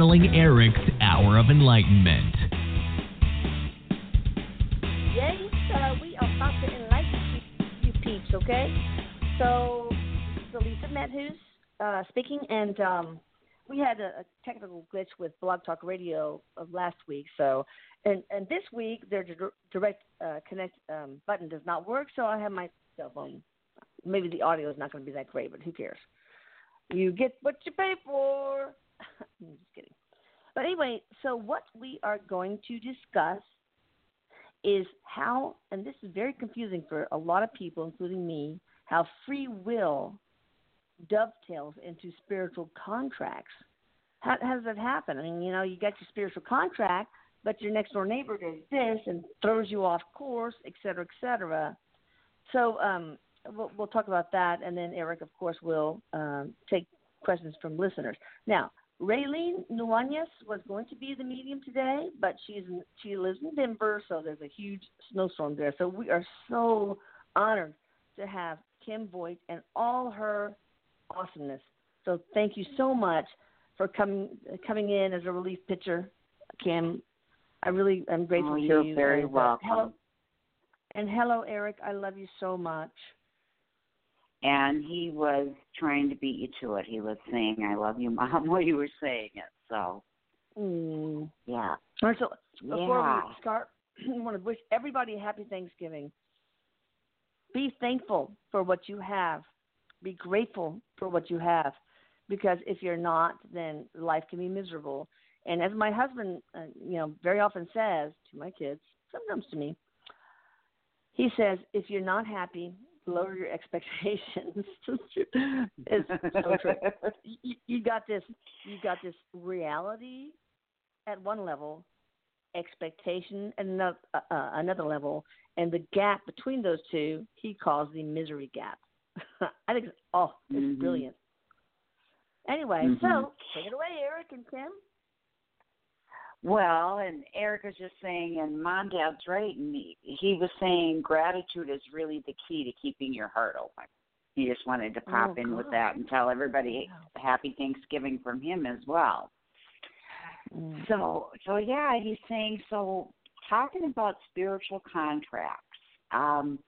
channeling Erik's hour of enlightenment. Yes, uh, we are about to enlighten you, you peeps, okay? So, so Lisa Medhus uh, speaking, and um, we had a, a technical glitch with Blog Talk Radio of last week. So, and and this week their direct uh, connect um, button does not work. So I have my cell phone. Maybe the audio is not going to be that great, but who cares? You get what you pay for. I'm just kidding. But anyway, so what we are going to discuss is how, and this is very confusing for a lot of people, including me, how free will dovetails into spiritual contracts. How, how does that happen? I mean, you know, you got your spiritual contract, but your next door neighbor does this and throws you off course, et cetera, et cetera. So um, we'll, we'll talk about that, and then Erik, of course, will um, take questions from listeners. Now, Raylene Nuañes was going to be the medium today, but she's she lives in Denver, so there's a huge snowstorm there. So we are so honored to have Kim Voigt and all her awesomeness. So thank you so much for coming coming in as a relief pitcher, Kim. I really am grateful oh, to you're you. very and, welcome. Uh, hello, and hello, Erik. I love you so much. And he was trying to beat you to it. He was saying, "I love you, Mom," while you were saying it. So, mm. yeah. All right, so before yeah. we start, I want to wish everybody a happy Thanksgiving. Be thankful for what you have be grateful for what you have, because if you're not, then life can be miserable. And as my husband, uh, you know, very often says to my kids, sometimes to me, he says, if you're not happy, lower your expectations. it's so true. You, you got this. You got this reality at one level, expectation at another, uh, uh, another level, and the gap between those two he calls the misery gap. I think, oh, it's mm-hmm. brilliant. Anyway, mm-hmm. so take it away, Erik and Kim. Well, and Erik was just saying, and Mom, Dad's right, and he, he was saying gratitude is really the key to keeping your heart open. He just wanted to pop oh, in God. with that and tell everybody wow. happy Thanksgiving from him as well. Mm. So, so yeah, he's saying so. Talking about spiritual contracts, um,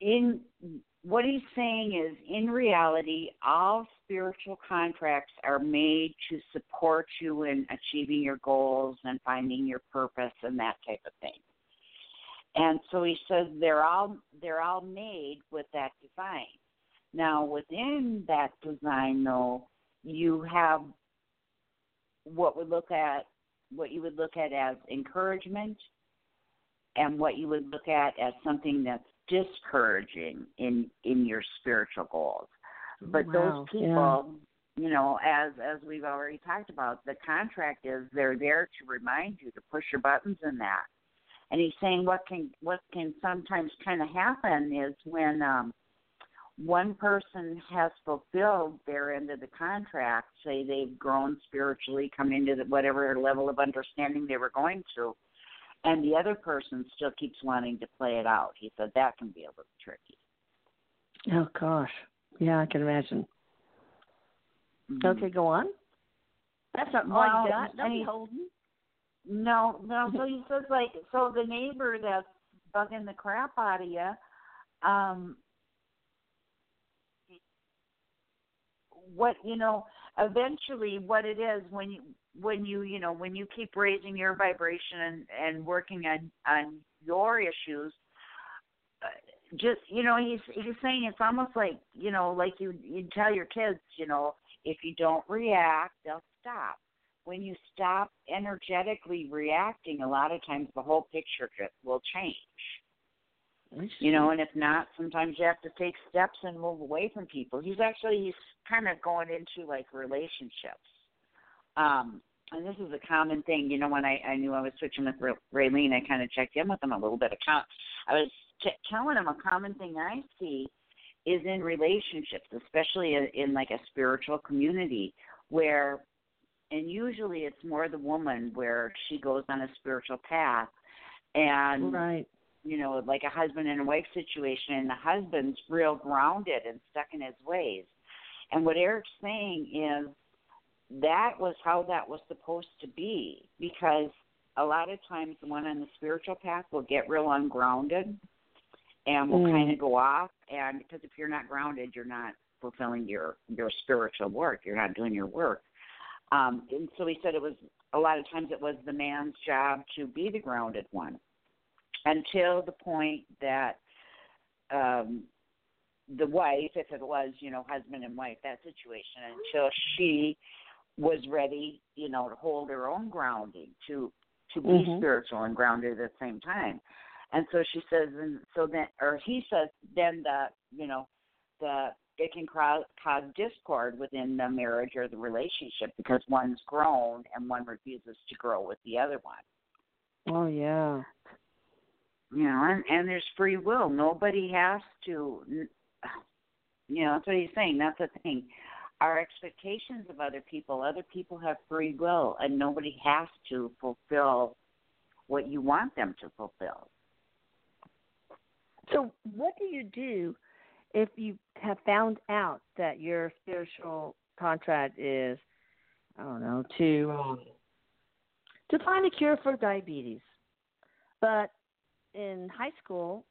in what he's saying is in reality all spiritual contracts are made to support you in achieving your goals and finding your purpose and that type of thing. And so he says they're all they're all made with that design. Now within that design though you have what would look at what you would look at as encouragement and what you would look at as something that's discouraging in in your spiritual goals. But wow. those people, yeah. you know, as as we've already talked about, the contract is they're there to remind you to push your buttons in that. And he's saying what can what can sometimes kind of happen is when um one person has fulfilled their end of the contract, say they've grown spiritually, come into the, whatever level of understanding they were going to, and the other person still keeps wanting to play it out. He said that can be a little tricky. Oh gosh, yeah, I can imagine. Mm-hmm. Okay, go on. That's not well, all you got. Don't be holding. No, no. So he says like, so the neighbor that's bugging the crap out of you, um, what you know, eventually, what it is when you when you you know when you keep raising your vibration and and working on on your issues uh, just you know he's he's saying it's almost like you know like you you tell your kids you know if you don't react they'll stop. When you stop energetically reacting a lot of times the whole picture will change. You know and if not sometimes you have to take steps and move away from people. He's actually he's kind of going into like relationships. Um, and this is a common thing. You know, when I, I knew I was switching with Raylene, I kind of checked in with him a little bit. I was t- telling him a common thing I see is in relationships, especially in, in like a spiritual community, where, and usually it's more the woman where she goes on a spiritual path, and right. you know, like a husband and a wife situation, and the husband's real grounded and stuck in his ways. And what Erik's saying is that was how that was supposed to be because a lot of times the one on the spiritual path will get real ungrounded and will Mm. kind of go off and because if you're not grounded you're not fulfilling your your spiritual work you're not doing your work um and so he said it was a lot of times it was the man's job to be the grounded one until the point that um the wife if it was you know husband and wife that situation until she was ready you know to hold her own grounding to to be Mhm. spiritual and grounded at the same time. And so she says and so then or he says then the you know the it can cause, cause discord within the marriage or the relationship because one's grown and one refuses to grow with the other one. Oh yeah. you know and and there's free will. Nobody has to you know that's what he's saying. That's the thing our expectations of other people. Other people have free will and nobody has to fulfill what you want them to fulfill. So what do you do if you have found out that your spiritual contract is, I don't know, to um, to find a cure for diabetes, but in high school,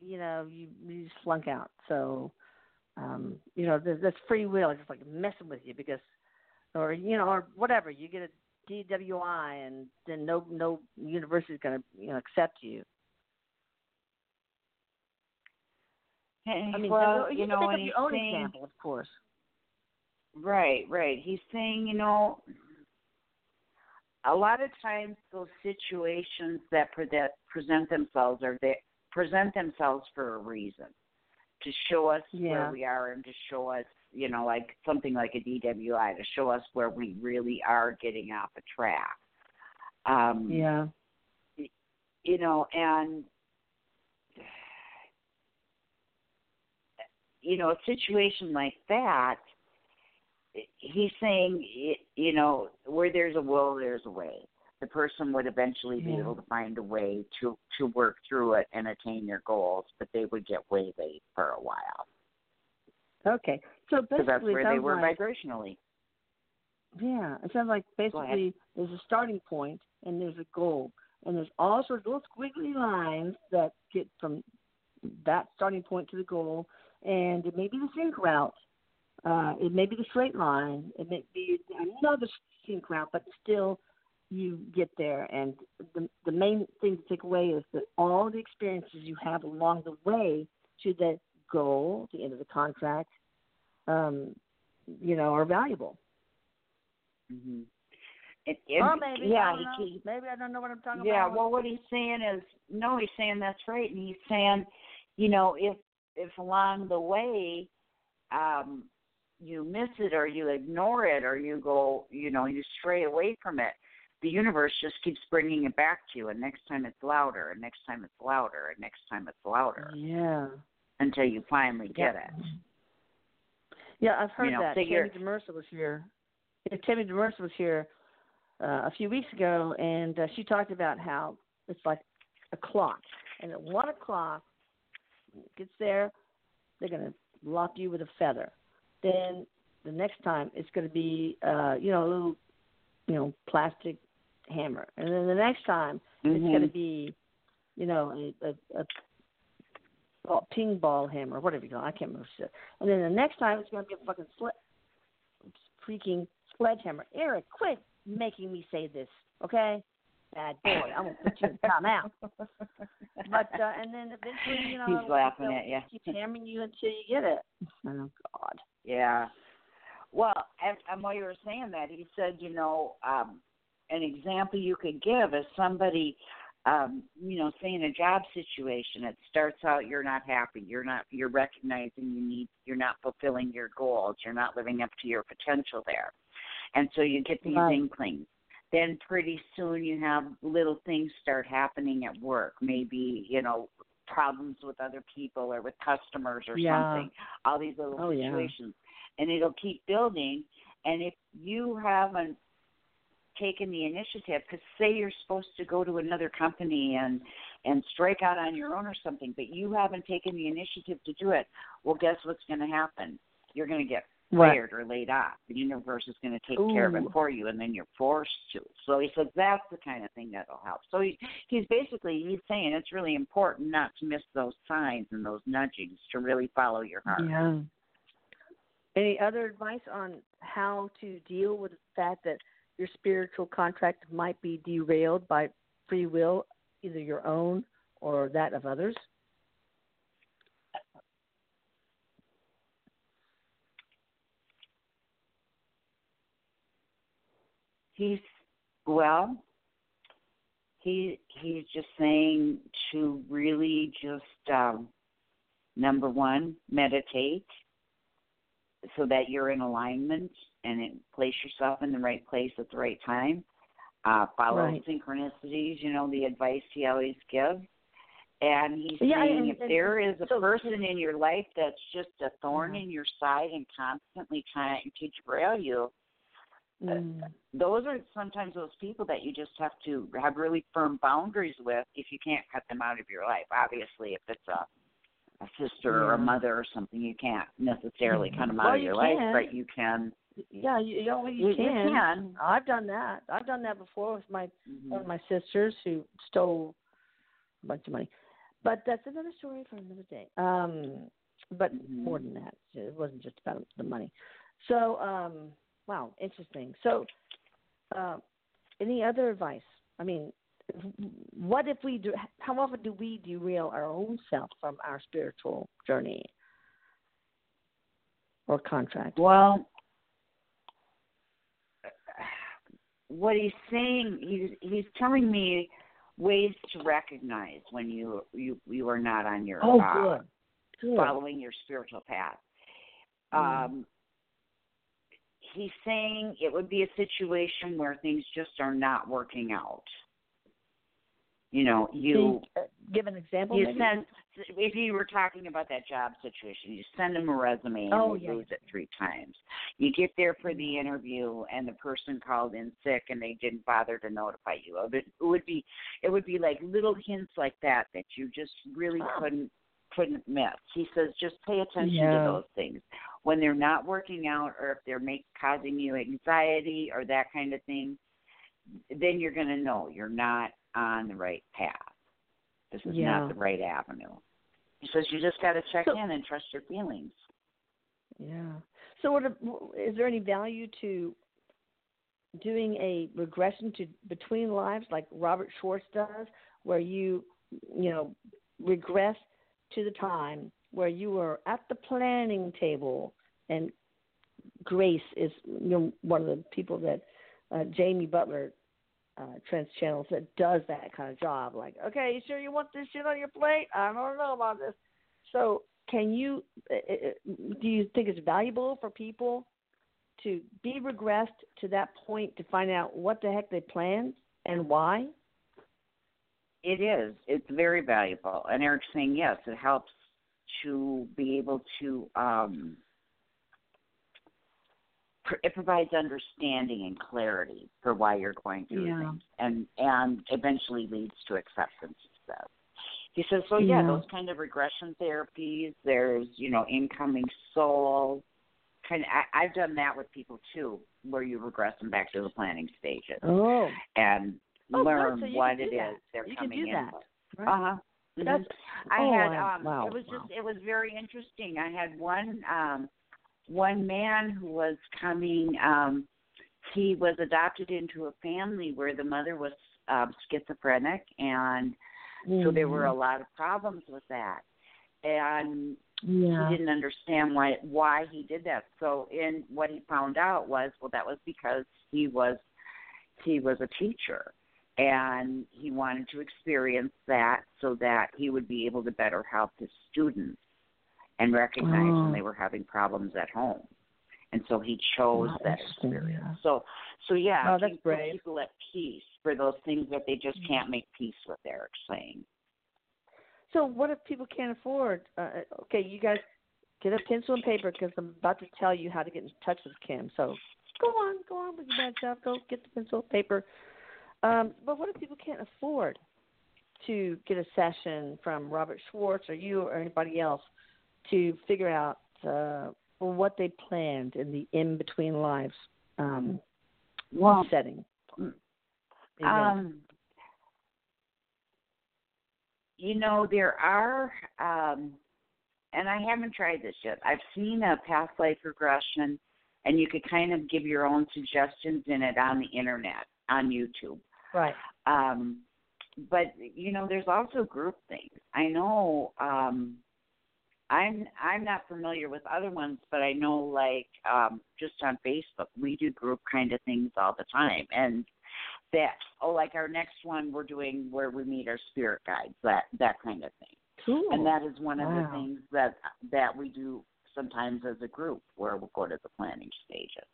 you know, you, you flunk out. So, um, you know, there's, there's free will. It's just like messing with you because, or you know, or whatever. You get a DWI, and then no no university is going to you know accept you. I mean, well you, you know think and of your own saying example, of course. Right, right. He's saying, you know, a lot of times those situations that pre- that present themselves are they present themselves for a reason to show us Yeah. where we are and to show us, you know, like something like a DWI to show us where we really are getting off a track. Um, Yeah. you know, and you know, a situation like that, he's saying, you know, where there's a will, there's a way. The person would eventually be Yeah. able to find a way to to work through it and attain their goals, but they would get way late for a while. Okay. So because that's basically, where they were like, vibrationally. yeah, it sounds like basically there's a starting point and there's a goal, and there's all sorts of little squiggly lines that get from that starting point to the goal, and it may be the sync route, uh, it may be the straight line, it may be another sync route, but still you get there. And the the main thing to take away is that all the experiences you have along the way to the goal, the end of the contract, um, you know, are valuable. Mm-hmm. It, it, or maybe yeah, I don't know. he, he, maybe I don't know what I'm talking yeah. about. Yeah, well, what he's saying is no. He's saying that's right, and he's saying, you know, if if along the way, um, you miss it or you ignore it or you go, you know, you stray away from it, the universe just keeps bringing it back to you, and next time it's louder, and next time it's louder, and next time it's louder, yeah. until you finally get Yeah. it. Yeah, I've heard You know, that. you're- Tammy Demersa was here. Yeah, Tammy Demersa was here uh, a few weeks ago, and uh, she talked about how it's like a clock, and at one o'clock when it gets there, they're going to lock you with a feather. Then the next time it's going to be, uh, you know, a little, you know, plastic hammer, and then the next time it's going to be, you know, a, a, a ball, ping ball hammer, whatever you call it. I can't remember. Shit. And then the next time it's going to be a fucking sle- freaking sledgehammer. Erik, quit making me say this, okay? Bad boy. I'm gonna put you in timeout. But uh, and then eventually, you know, He's laughing at you. Keep hammering you until you get it. Oh God. Yeah. Well, and, and while you were saying that, he said, you know, um, an example you could give is somebody, um, you know, say in a job situation, it starts out you're not happy, you're not, you're recognizing you need, you're not fulfilling your goals, you're not living up to your potential there, and so you get these Right. inklings. Then pretty soon you have little things start happening at work, maybe you know problems with other people or with customers or Yeah. something. All these little Oh, yeah. situations and it'll keep building. And if you haven't taken the initiative, because say you're supposed to go to another company and and strike out on your own or something, but you haven't taken the initiative to do it, well, guess what's going to happen? You're going to get fired or laid off. The universe is going to take care of it for you, and then you're forced to. So he said that's the kind of thing that'll help. So he, he's basically he's saying it's really important not to miss those signs and those nudgings to really follow your heart. Yeah. Any other advice on how to deal with the fact that your spiritual contract might be derailed by free will, either your own or that of others? He's well. He he's just saying to really just um, number one meditate so that you're in alignment and it, place yourself in the right place at the right time. Uh, follow Right. synchronicities, you know, the advice he always gives. And he's Yeah, saying and- if and there is a so- person in your life that's just a thorn in your side and constantly trying to derail you, Mm. those are sometimes those people that you just have to have really firm boundaries with if you can't cut them out of your life. Obviously, if it's a a sister or a mother or something, you can't necessarily cut them out Well, of you your life, but you can. Yeah, you, you, know, you, You, you can. can. I've done that. I've done that before with my Mhm. one of my sisters who stole a bunch of money. But that's another story for another day. Um, but Mhm. more than that, it wasn't just about the money. So, um, wow, interesting. So, uh, any other advice? I mean, what if we do? How often do we derail our own self from our spiritual journey or contract? Well, what he's saying, he's he's telling me ways to recognize when you you you are not on your Oh, uh, good. Good. following your spiritual path. Mm. Um, he's saying it would be a situation where things just are not working out. You know, you uh, give an example. you maybe? send if you were talking about that job situation, you send them a resume and Oh, they yeah, lose it three times. You get there for the interview and the person called in sick and they didn't bother to notify you of it. It would be it would be like little hints like that that you just really Oh. couldn't couldn't miss. He says just pay attention Yeah. to those things when they're not working out or if they're make, causing you anxiety or that kind of thing. Then you're going to know you're not on the right path. This is Yeah. not the right avenue. He says you just got to check So- in and trust your feelings. Yeah. So, what is there any value to doing a regression to between lives like Robert Schwartz does, where you, you know, regress to the time where you were at the planning table, and Grace is you know one of the people that uh, Jamie Butler uh, trance channels that does that kind of job. Like, okay, you sure you want this shit on your plate? I don't know about this. So, can you do you think it's valuable for people to be regressed to that point to find out what the heck they planned and why? It is. It's very valuable. And Erik's saying yes, it helps to be able to um it provides understanding and clarity for why you're going through Yeah. things and and eventually leads to acceptance success. He says, so yeah, Yeah. those kind of regression therapies, there's, you know, incoming soul kind of I, I've done that with people too, where you regress them back to the planning stages Oh, and Oh, learn So what it that. is they're You can coming do in that. right. Uh huh. That's I oh, had um wow. it was wow. just it was very interesting. I had one um one man who was coming um he was adopted into a family where the mother was um schizophrenic and so there were a Mm-hmm. lot of problems with that. And yeah. he didn't understand why why he did that. So in what he found out was well that was because he was he was a teacher and he wanted to experience that so that he would be able to better help his students and recognize Oh. when they were having problems at home. And so he chose that experience. yeah. So so yeah, Wow, that's keep brave. people at peace for those things that they just can't make peace with, Erik's saying. So what if people can't afford? Uh, okay, you guys get a pencil and paper because I'm about to tell you how to get in touch with Kim. So go on, go on with your bad stuff. Go get the pencil and paper. Um, but what if people can't afford to get a session from Robert Schwartz or you or anybody else to figure out uh, what they planned in the in between lives um, well, setting. Um, you know, there are, um, and I haven't tried this yet. I've seen a past life regression, and you could kind of give your own suggestions in it on the internet, on YouTube. right. Um, but you know, there's also group things. I know. Um, I'm I'm not familiar with other ones, but I know like um, just on Facebook we do group kind of things all the time, and that oh like our next one we're doing where we meet our spirit guides that that kind of thing, Cool. and that is one of the things that that we do sometimes as a group where we'll go to the planning stages.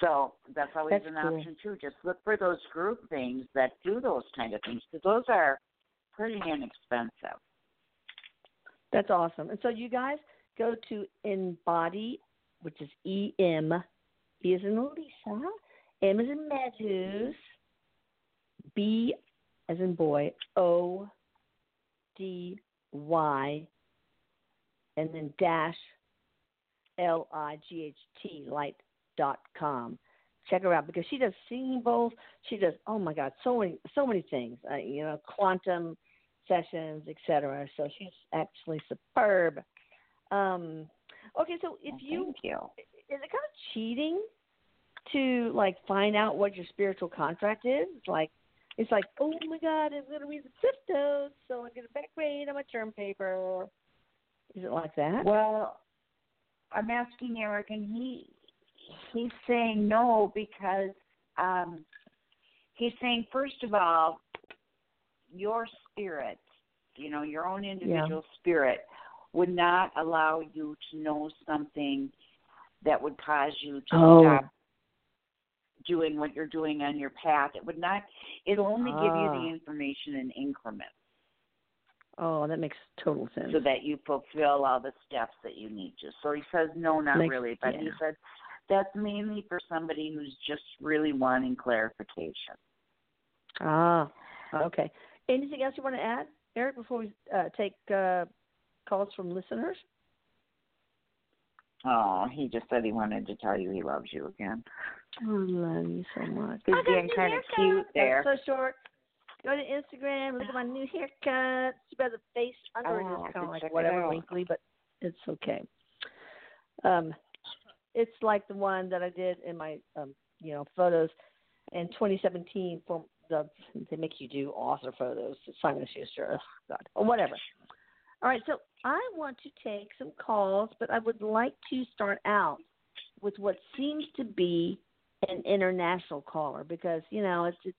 So that's always That's an cool. option too. Just look for those group things that do those kind of things because those are pretty inexpensive. That's awesome. And so you guys go to Embody, which is E M, E is in Lisa, M is in Matthews, B as in boy, O D Y, and then dash L I G H T light dot com. Check her out because she does singing bowls. She does oh my god, so many so many things. Uh, you know, quantum sessions, etc. So she's actually superb. Um, okay, so if Well, you thank you. is it kind of cheating to like find out what your spiritual contract is? Like it's like, oh my god, I'm gonna read the Cliff Notes, so I get a better grade on my term paper. Is it like that? Well, I'm asking Erik, and he he's saying no because um, he's saying first of all, your spirit, you know, your own individual spirit, would not allow you to know something that would cause you to Oh. stop doing what you're doing on your path. It would not. It'll only give you Ah. the information in increments. Oh, that makes total sense. so that you fulfill all the steps that you need to. So he says, no, not Makes- really. But he said that's mainly for somebody who's just really wanting clarification. Ah, okay. Anything else you want to add, Erik, before we uh, take uh, calls from listeners? Oh, he just said he wanted to tell you he loves you again. I love you so much. He's I being new kinda cute there. That's so short. Go to Instagram. Look at my new haircut. Too bad the face under Oh, it I kind of like whatever out. wrinkly, but it's okay. Um, it's like the one that I did in my um, you know, photos in 2017 for the they make you do author photos. Simon Schuster. Ugh, God, or whatever. All right, so I want to take some calls, but I would like to start out with what seems to be an international caller because you know it's it's.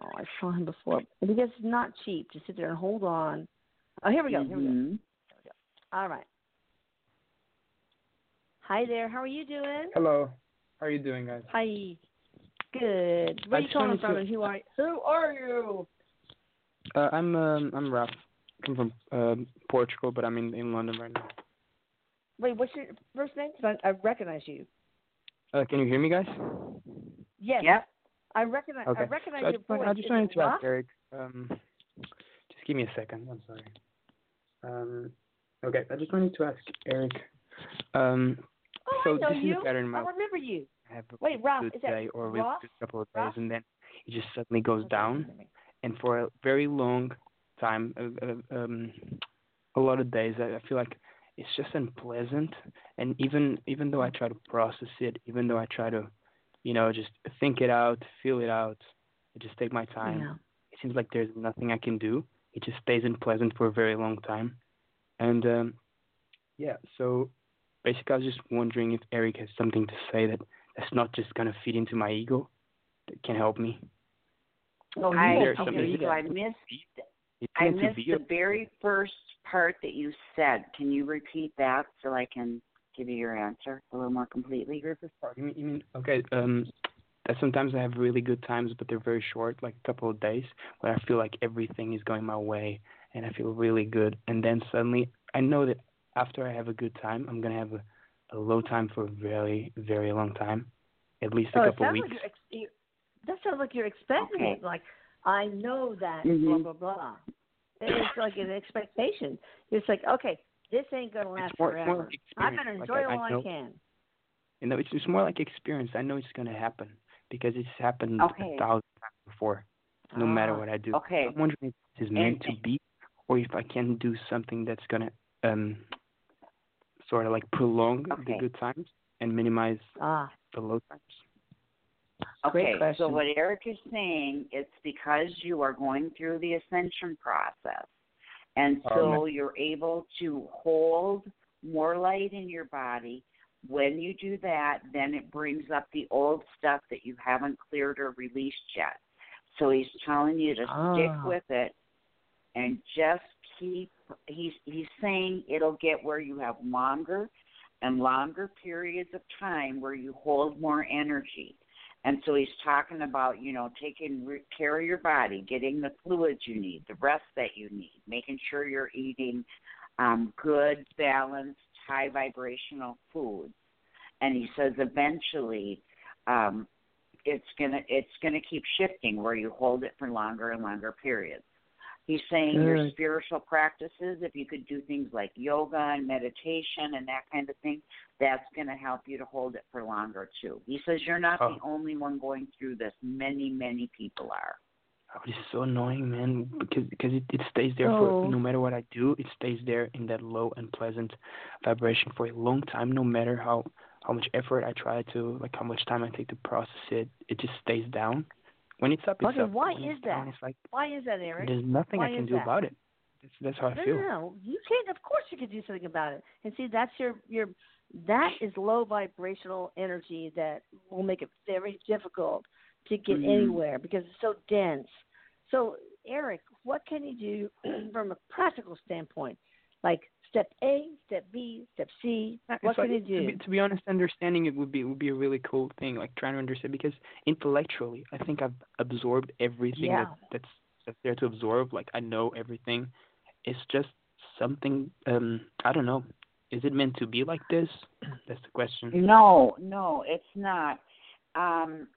Oh, I saw him before. Because it's not cheap to sit there and hold on. Oh, here we go. Here we go. Mhm. All right. Hi there. How are you doing? Hello. How are you doing, guys? Hi. Good. Where I are you just calling from to- and who are who are you? Uh, I'm um, I'm Raf. I'm from um Portugal, but I'm in in London right now. Wait, what's your first name? 'Cause I, I recognize you. Uh, can you hear me, guys? Yes. Yeah. I recognize. Okay. I recognize So I your just, voice. I just wanted to ask Erik. Um, just give me a second. I'm sorry. Um, okay. I just wanted to ask Erik. Um, Oh, so I know this is you. a pattern in I remember you. Have a Wait, Ralph, good is that day or a really good couple of days, and then it just suddenly goes Okay, down. wait a minute. and for a very long time, uh, uh, um, a lot of days, I, I feel like it's just unpleasant. And even even though I try to process it, even though I try to, you know, just think it out, feel it out, I just take my time. Yeah. It seems like there's nothing I can do. It just stays unpleasant for a very long time. And um, yeah, so basically, I was just wondering if Erik has something to say that that's not just gonna feed into my ego, that can help me. Oh, I, you there got something okay, I missed I missed the very first part that you said. Can you repeat that so I can give you your answer a little more completely? very first part. You mean, you mean okay? Um, that sometimes I have really good times, but they're very short, like a couple of days, where I feel like everything is going my way and I feel really good. And then suddenly, I know that after I have a good time, I'm gonna have a, a low time for a very, very long time, at least a oh, couple weeks. like you're ex- you, that sounds like you're expecting Okay. it. Like I know that Mhm. blah blah blah. It's like an expectation. It's like okay, this ain't gonna last it's more, forever. like I'm gonna Like, enjoy I, it I while know, I can. You know, it's it's more like experience. I know it's gonna happen because it's happened Okay. a thousand times before. No matter Ah, what I do. Okay. I'm wondering if this is And- meant to be, or if I can do something that's gonna um sort of like prolong Okay. the good times and minimize Ah, the low times. Great Okay, so what Erik is saying, it's because you are going through the ascension process. And so you're able to hold more light in your body. When you do that, then it brings up the old stuff that you haven't cleared or released yet. So he's telling you to stick Ah. with it and just keep he's he's saying it'll get where you have longer and longer periods of time where you hold more energy. And so he's talking about, you know, taking care of your body, getting the fluids you need, the rest that you need, making sure you're eating um, good, balanced, high vibrational foods. And he says eventually um, it's gonna it's gonna keep shifting where you hold it for longer and longer periods. He's saying your spiritual practices, if you could do things like yoga and meditation and that kind of thing, that's going to help you to hold it for longer too. He says you're not Oh. the only one going through this. Many, many people are. Oh, it's so annoying, man, because because it, it stays there Oh. for no matter what I do, it stays there in that low and pleasant vibration for a long time. No matter how how much effort I try to, like how much time I take to process it, it just stays down. When it's up, it's Okay, up. why when is down, that? It's like why is that, Erik? there's nothing Why I can do that? about it. That's that's how I no, feel. no, no. You can't. Of course, you can do something about it. And see, that's your your that is low vibrational energy that will make it very difficult to get Mhm. anywhere because it's so dense. So, Erik, what can you do from a practical standpoint? Like step A, step B, step C. What like, can you To be, do? to be honest, understanding it would be would be a really cool thing. Like trying to understand because intellectually, I think I've absorbed everything Yeah. that that's that's there to absorb. Like I know everything. It's just something. Um, I don't know. Is it meant to be like this? That's the question. No, no, it's not. Um,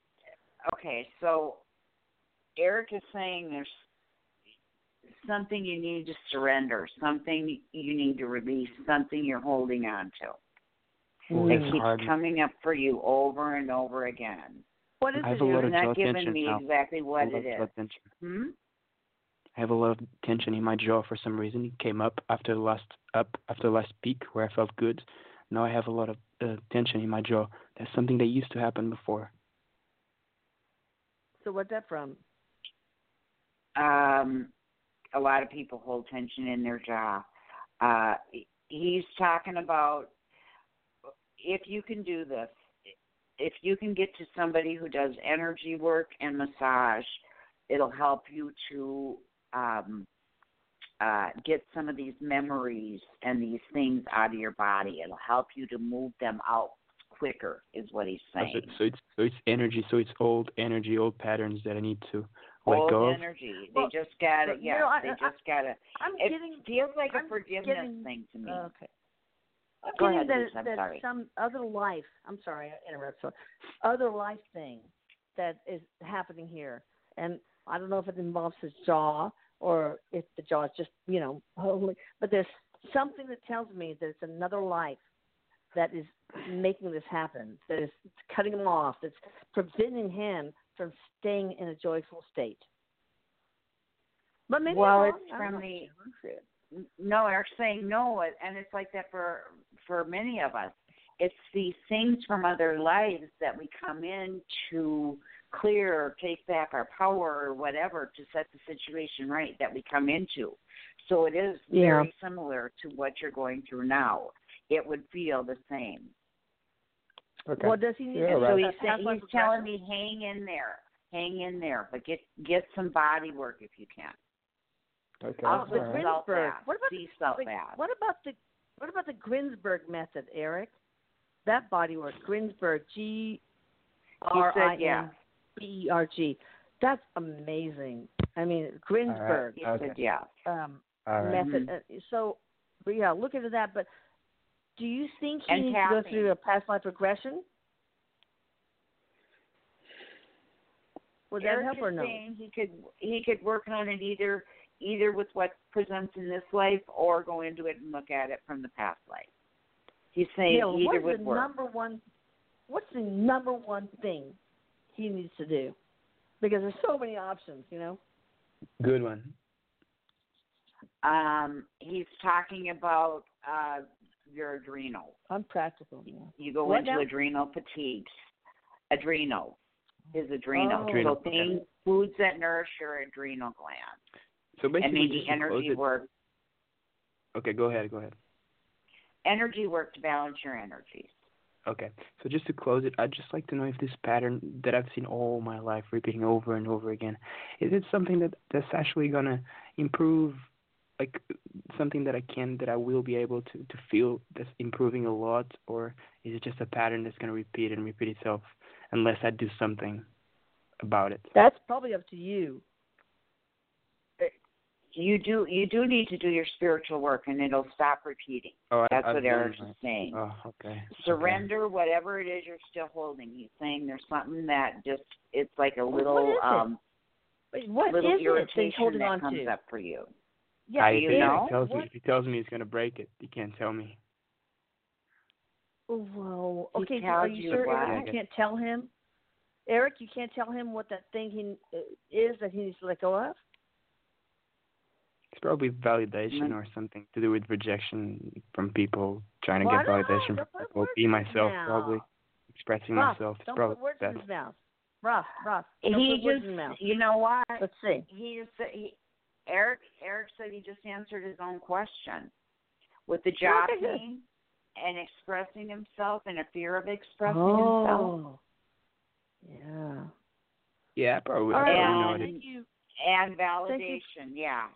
okay, so Erik is saying there's something you need to surrender, something you need to release, something you're holding on to. Well, It keeps hard. coming up for you over and over again. What is I have it, a lot Erik? You're jaw not giving me now. exactly what I have a lot of tension. Hmm? I have a lot of tension in my jaw for some reason. It came up after the last up after the last peak where I felt good. Now I have a lot of uh, tension in my jaw. That's something that used to happen before. So, what's that from? um, a lot of people hold tension in their jaw. Uh, he's talking about if you can do this, if you can get to somebody who does energy work and massage, it'll help you to um, uh, get some of these memories and these things out of your body. It'll help you to move them out quicker, is what he's saying. So, so it's so it's energy. So it's old energy, old patterns that I need to let Old go of. energy. Well, they just gotta, but, you yeah. know, I- they I- just gotta. I'm It getting feels like a I'm forgiveness getting- thing to me. Okay. I'm Go getting ahead, that, Lisa, I'm that sorry. some other life. I'm sorry, I interrupted. So, other life thing that is happening here, and I don't know if it involves his jaw or if the jaw is just you know holy. But there's something that tells me that it's another life that is making this happen. That is cutting him off. That's preventing him from staying in a joyful state. But maybe Well, it's. I don't from know. the- No, they're saying no, and it's like that for for many of us. It's these things from other lives that we come in to clear or take back our power or whatever to set the situation right that we come into. So it is Yeah. very similar to what you're going through now. It would feel the same. Okay. Well, does he need Yeah, to right. So he's, past he's telling me hang in there, hang in there, but get get some body work if you can. okay. I'll Oh, the put Grinberg. What about sea salt Wait, bath? What about the what about the Grinberg method, Erik? That body work, Grinberg, G R I N B E R G. That's amazing. I mean, Grinberg He Okay. said yes. um, All right. method. Uh, so, but yeah, look into that. But do you think he And needs to go through a past life regression? Would that Erik help or no? he could he could work on it either either with what presents in this life or go into it and look at it from the past life. He's saying yeah, well, either what's would the work. number one? What's the number one thing he needs to do? Because there's so many options, you know. Good one. Um, he's talking about uh, your adrenal. I'm practical. Yeah. You go What into now? adrenal fatigue. Adrenal. is adrenal. Oh. Adrenal, So okay. things, foods that nourish your adrenal gland. So basically, maybe just energy work. Okay, go ahead. Go ahead. Energy work to balance your energies. Okay, so just to close it, I'd just like to know if this pattern that I've seen all my life repeating over and over again, is it something that that's actually gonna improve, like something that I can that I will be able to to feel that's improving a lot, or is it just a pattern that's gonna repeat and repeat itself unless I do something about it? That's probably up to you. You do you do need to do your spiritual work and it'll stop repeating. Oh, I- That's I've what done Erik's my- saying. Oh, okay. Surrender whatever it is you're still holding. He's saying there's something that just it's like a What little is it? um Wait, what little is it that irritation he's holding that comes to? up for you. Yeah, I, you if know? He tells me if he tells me he's gonna break it, he can't tell me. Whoa. He Okay, so are you you sure? Erik, you can't tell him? Erik, you can't tell him what that thing he uh, is that he needs to let go of. It's probably validation Mm. or something to do with rejection from people, trying to Well, get I don't know. validation Don't from people. words Be myself, mouth. probably expressing Ross, myself. It's don't probably put words best. in his mouth. Ross, Ross, don't He put words just in his mouth. you know what? Let's see. He just said he Erik Erik said he just answered his own question. With the Okay, good. jockeying and expressing himself and a fear of expressing oh. himself. Oh. Yeah. Yeah, probably. All right. probably And- know what it Thank you. And validation, yeah.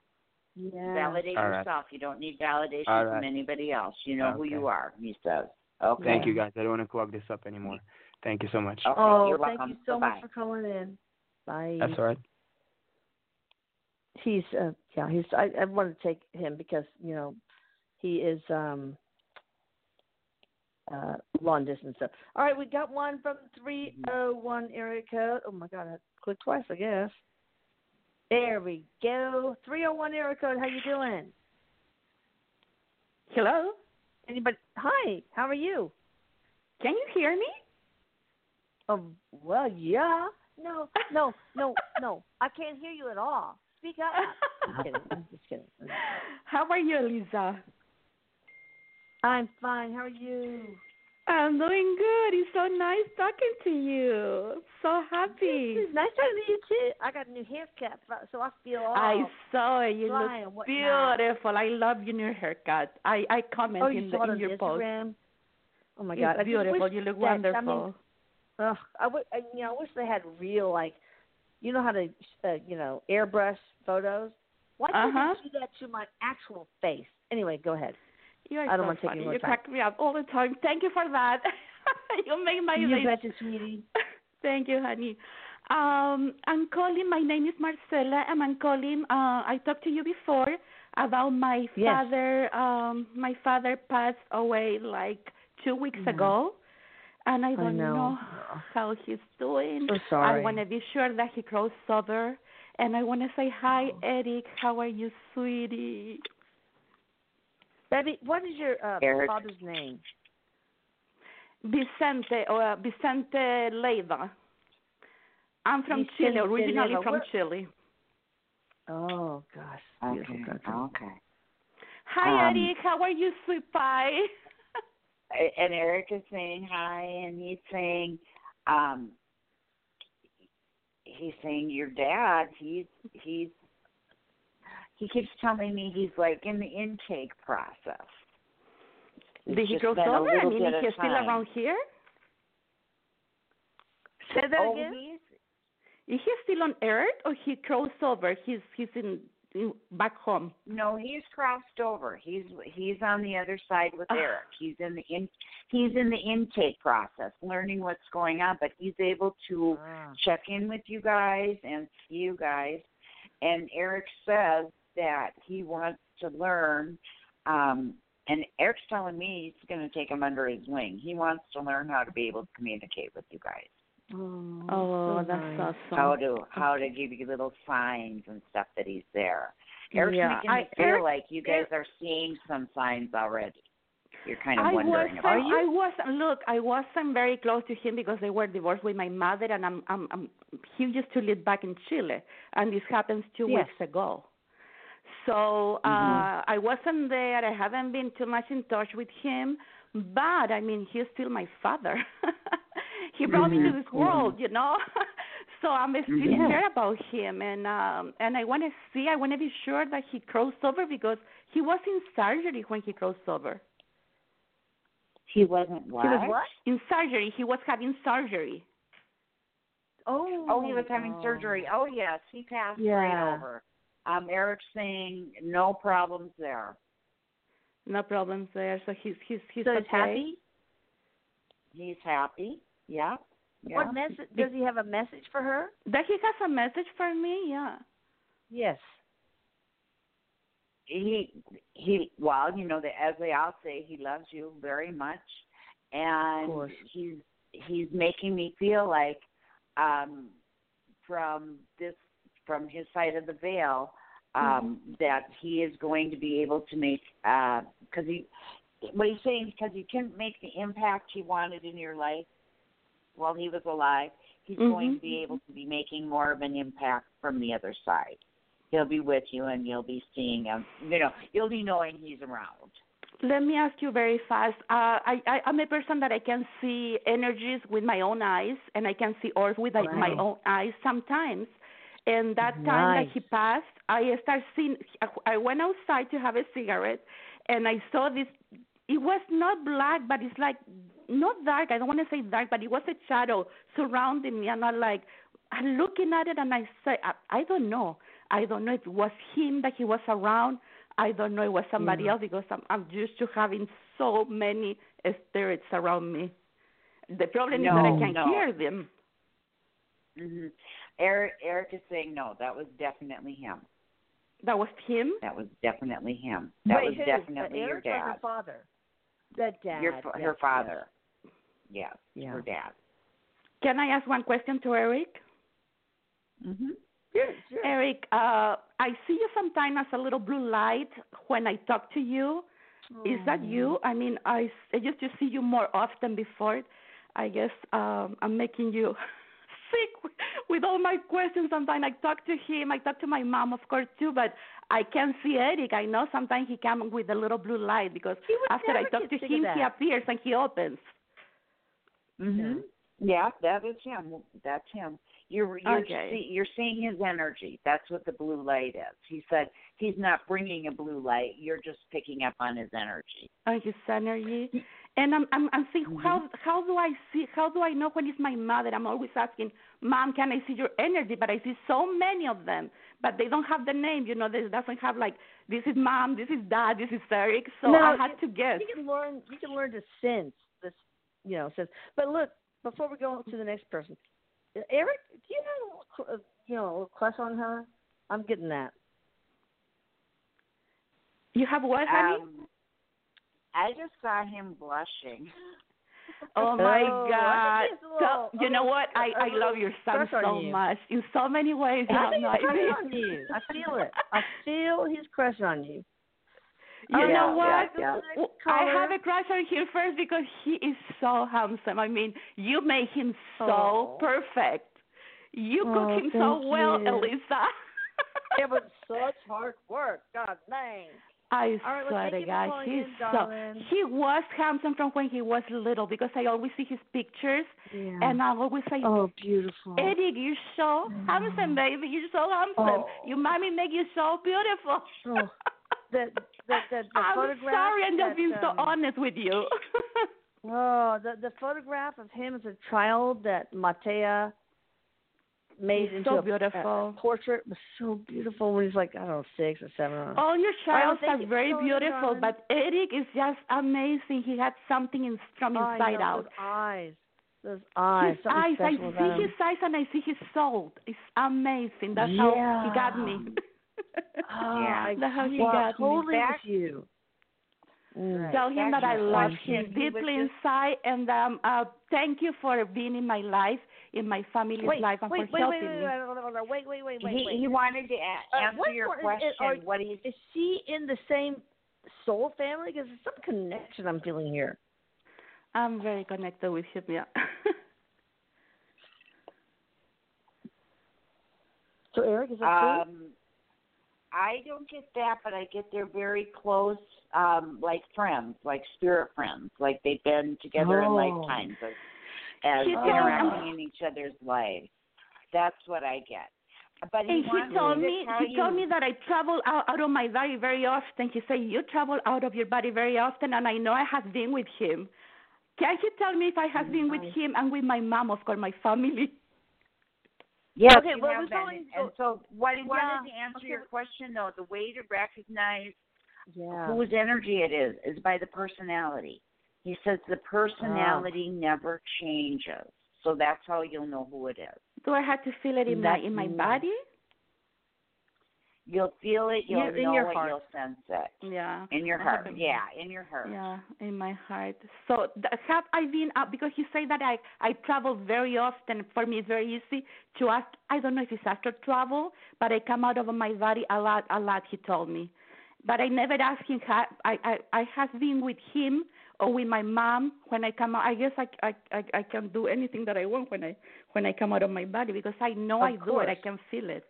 Yeah. Validate All right. yourself. You don't need validation All from right. anybody else. You know who you are, he says. Okay. Thank you, guys. I don't want to clog this up anymore. Thank you so much. Okay, Oh, you're thank welcome. you so Bye-bye. much for calling in. Bye. That's all right. He's uh yeah he's i i want to take him because you know he is um uh long distance so all right we got one from three oh one area code. Oh my god i clicked twice i guess. There we go. Three oh one area code how you doing? Hello? anybody hi how are you? Can you hear me? oh well yeah. No no no no i can't hear you at all speak up i'm kidding i'm just kidding How are you, Lisa? i'm fine how are you I'm doing good. It's so nice talking to you. So happy. It's nice talking to you too. I got a new haircut, so I feel all. I saw it. You look beautiful. I love your new haircut. I I comment oh, in, you the, saw it in on your post. Instagram. Oh my god, I just beautiful. you look that- I wonderful. mean, ugh, I would, I, you know, I wish they had real like, you know how to, uh, you know, airbrush photos. Why can't Uh-huh. they do that to my actual face? Anyway, go ahead. you are I don't so wanna take any more you time. crack me up all the time. Thank you for that. you make my you day. betcha, sweetie. Thank you, honey. Um, I'm calling. My name is Marcela, and I'm calling. Uh, I talked to you before about my Yes. father. Um, my father passed away like two weeks Yeah. ago, and I I don't know. how he's doing. So I want to be sure that he grows sober, and I want to say hi, Erik. How are you, sweetie? Baby, what is your uh, Erik. father's name? Vicente or uh, Vicente Leiva. I'm from Vicente Chile, originally Leiva. from Where- Chile. Oh gosh, Okay. country. Okay. Hi, Um, Erik. How are you, sweet pie? And Erik is saying hi, and he's saying, um, he's saying your dad. He's he's he keeps telling me he's like in the intake process. It's Did he just grow been a sober? I mean, bit is he still around here? Say that oh, again. he's Is he still on Earth, or he crossed over? He's he's in back home. no, he's crossed over. He's he's on the other side with. Erik. He's in the in he's in the intake process, learning what's going on, but he's able to Ah. check in with you guys and see you guys. And Erik says that he wants to learn, um, and Erik's telling me he's going to take him under his wing. He wants to learn how to be able to communicate with you guys, Oh, Oh, so that's nice. awesome. how to how to give you little signs and stuff that he's there. Erik's Yeah, making I- me feel Erik- like you guys are seeing some signs already. You're kind of I wondering wasn't, about. I wasn't. Look, I wasn't very close to him because they were divorced with my mother, and I'm, I'm, I'm. He used to live back in Chile, and this happens two Yes. weeks ago. So uh Mm-hmm. I wasn't there. I haven't been too much in touch with him, but I mean, he's still my father. he brought me to Mhm, this world, you know. so I'm still Mhm. care about him, and um and I want to see. I want to be sure that he crossed over because he was in surgery when he crossed over. He wasn't what? He was what? In surgery, he was having surgery. Oh. Oh, he was having surgery. Oh yes, he passed Yeah. right over. Um, Erik's saying no problems there. No problems there. So he's he's he's So okay. he's happy. He's happy. Yeah. yeah. What message does he have a message for her? That he has a message for me. Yeah. Yes. he he well you know that as they all say he loves you very much and course. he's he's making me feel like um from this from his side of the veil um that he is going to be able to make uh because he what he's saying because he couldn't make the impact he wanted in your life while he was alive he's going to be able to be making more of an impact from the other side he'll be with you and you'll be seeing him. You know, you'll be knowing he's around. Let me ask you very fast. Uh, I, I I'm a person that I can see energies with my own eyes, and I can see Earth with my own eyes sometimes. And that time that he passed, I start seeing. I went outside to have a cigarette, and I saw this. It was not black, but it's like not dark. I don't want to say dark, but it was a shadow surrounding me, and I'm like, I'm looking at it, and I say, I, I don't know. I don't know if it was him that he was around. I don't know if it was somebody Yeah. else because I'm, I'm used to having so many spirits around me. The problem is that I can't no. hear them. hmm Erik Erik is saying no, that was definitely him. That was him. That was definitely him. That Wait, was who? definitely uh, your Erik or her dad. father? The dad. Your fa- yes, her father. Yes, Yeah. her dad. Can I ask one question to Erik? Mhm. Yes. Sure, sure. Erik, uh, I see you sometimes as a little blue light when I talk to you. Is that you? I mean, I, s- I used to see you more often before. I guess um, I'm making you sick with, with all my questions. Sometimes I talk to him, I talk to my mom, of course, too, but I can't see Erik. I know sometimes he comes with a little blue light because He after I talk to him, he appears and he opens. Mhm. Yeah, that is him. That's him. You're you're Okay. see, you're seeing his energy. That's what the blue light is. He said he's not bringing a blue light. You're just picking up on his energy. on his energy. And I'm I'm I'm thinking Mhm. how how do I see how do I know when it's my mother? I'm always asking, Mom, can I see your energy? But I see so many of them, but they don't have the name. You know, they doesn't have like this is mom, this is dad, this is Erik. So No, I had you- to guess. You can learn. You can learn to sense this. You know, sense. But look, before we go to the next person, Erik, do you have a, you know a little crush on her? I'm getting that. You have what, honey? Um, I just saw him blushing. oh my Oh, God! think he's a little- so, you know um, what? I I love your son so you. much in so many ways. I have think no he's crush idea. on you. I feel it. I feel his crush on you. You Yeah, know what? yeah, yeah. I have a crush on him first because he is so handsome. I mean, you make him so Oh. perfect. You cook Oh, him so well, you. Elisa. It was such hard work. God dang. I right, swear thank to God, he's in, so darling. he was handsome from when he was little because I always see his pictures Yeah. and I always say, oh, beautiful. Eddie, you're so handsome, baby. You're so handsome. Oh. Your mommy make you so beautiful. Oh, the the the, the I'm sorry, I'm just being so um, honest with you. Oh, the the photograph of him as a child that Matea made into so a, beautiful. a portrait was so beautiful when he's like I don't know six or seven. I. All your childs are very in, beautiful, but Erik is just amazing. He had something in, from Oh, inside out. Those eyes, those eyes, his eyes, I see his eyes and I see his soul. It's amazing. That's how he got me. Oh, Yeah. That's how he well, got me. totally Back- you. Mm. Tell him that I love him deeply inside, and um, uh, thank you for being in my life. In my family's wait, life and wait, for wait, helping wait, me. wait, wait, wait, wait, wait, he wait. he wanted to a- Uh, answer what your part is- question. are- what he's Is she in the same soul family? Because there's some connection I'm feeling here. I'm very connected with him. Yeah. So Erik, is that true? um I don't get that, but I get they're very close, um, like friends, like spirit friends, like they've been together in Oh. lifetimes as, as He told- interacting in each other's lives. That's what I get. But he And he wants told to me tell he told me that I travel out, out of my body very often. He said you travel out of your body very often, and I know I have been with him. Can you tell me if I have been with him and with my mom, of course, my family? Yes, Okay, you well, we're going- and so what he wanted Yeah, to answer okay. your question though, the way to recognize Yeah. whose energy it is is by the personality. He says the personality never changes. So that's how you'll know who it is. Do I have to feel it in my in my body? You'll feel it, you'll Yeah, in know your it, heart. you'll sense it. Yeah. In your heart. haven't- Yeah, in your heart. Yeah, in my heart. So have I been up because you say that I I travel very often. For me, it's very easy to ask. I don't know if it's after travel, but I come out of my body a lot, a lot. He told me, but I never asked him. How, I I I have been with him or with my mom when I come out. I guess I I I, I can do anything that I want when I when I come out of my body because I know Of I do it. I can feel it.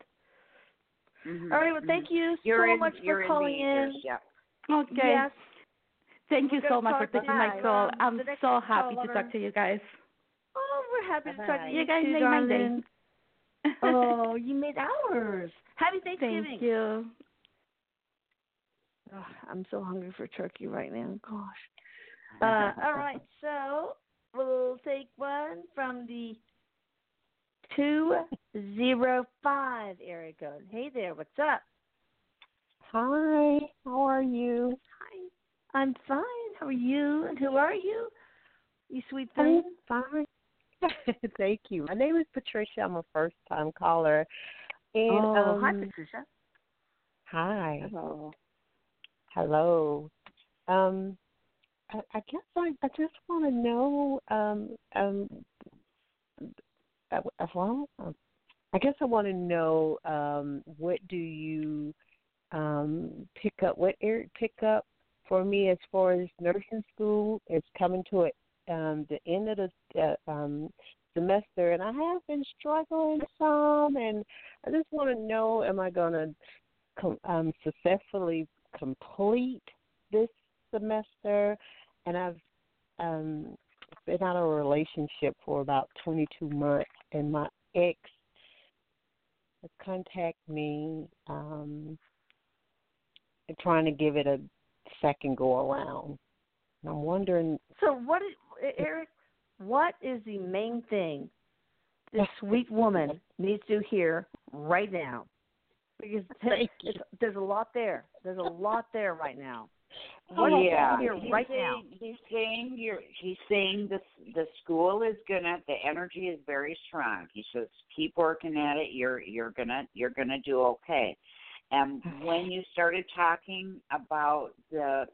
Mhm, All right. Well, thank you You're so in, much you're for in calling the in. Yeah. Okay. Yes. Thank you so much for talk taking my call. Um, I'm so happy to talk to you guys. Oh, we're happy to talk to Bye-bye. you, You guys too, made my day. oh, you made ours. Happy Thanksgiving. Thank you. Oh, I'm so hungry for turkey right now. Gosh. Uh, all right, so we'll take one from the two zero five area code. Hey there, what's up? Hi, how are you? Hi, I'm fine. How are you? And who are you? You sweet I'm thing. fine. Thank you. My name is Patricia. I'm a first time caller. And oh, um, hi, Patricia. hi. Hello. Hello. Um I, I guess I, I just want to know um um uh, uh, well um, I guess I want to know um what do you um pick up what Erik pick up for me as far as nursing school is coming to it um the end of the uh, um semester. And I have been struggling some and I just want to know am I going to um successfully complete this semester and I've um been out of a relationship for about 22 months and my ex has contacted me um trying to give it a second go around. And I'm wondering So, what is Erik? What is the main thing this sweet woman needs to hear right now? Because there's a lot there. There's a lot there right now. What Oh, yeah, here he's right saying, now? He's saying you're. He's saying the the school is gonna. The energy is very strong. He says keep working at it. You're you're gonna you're gonna do okay. And when you started talking about the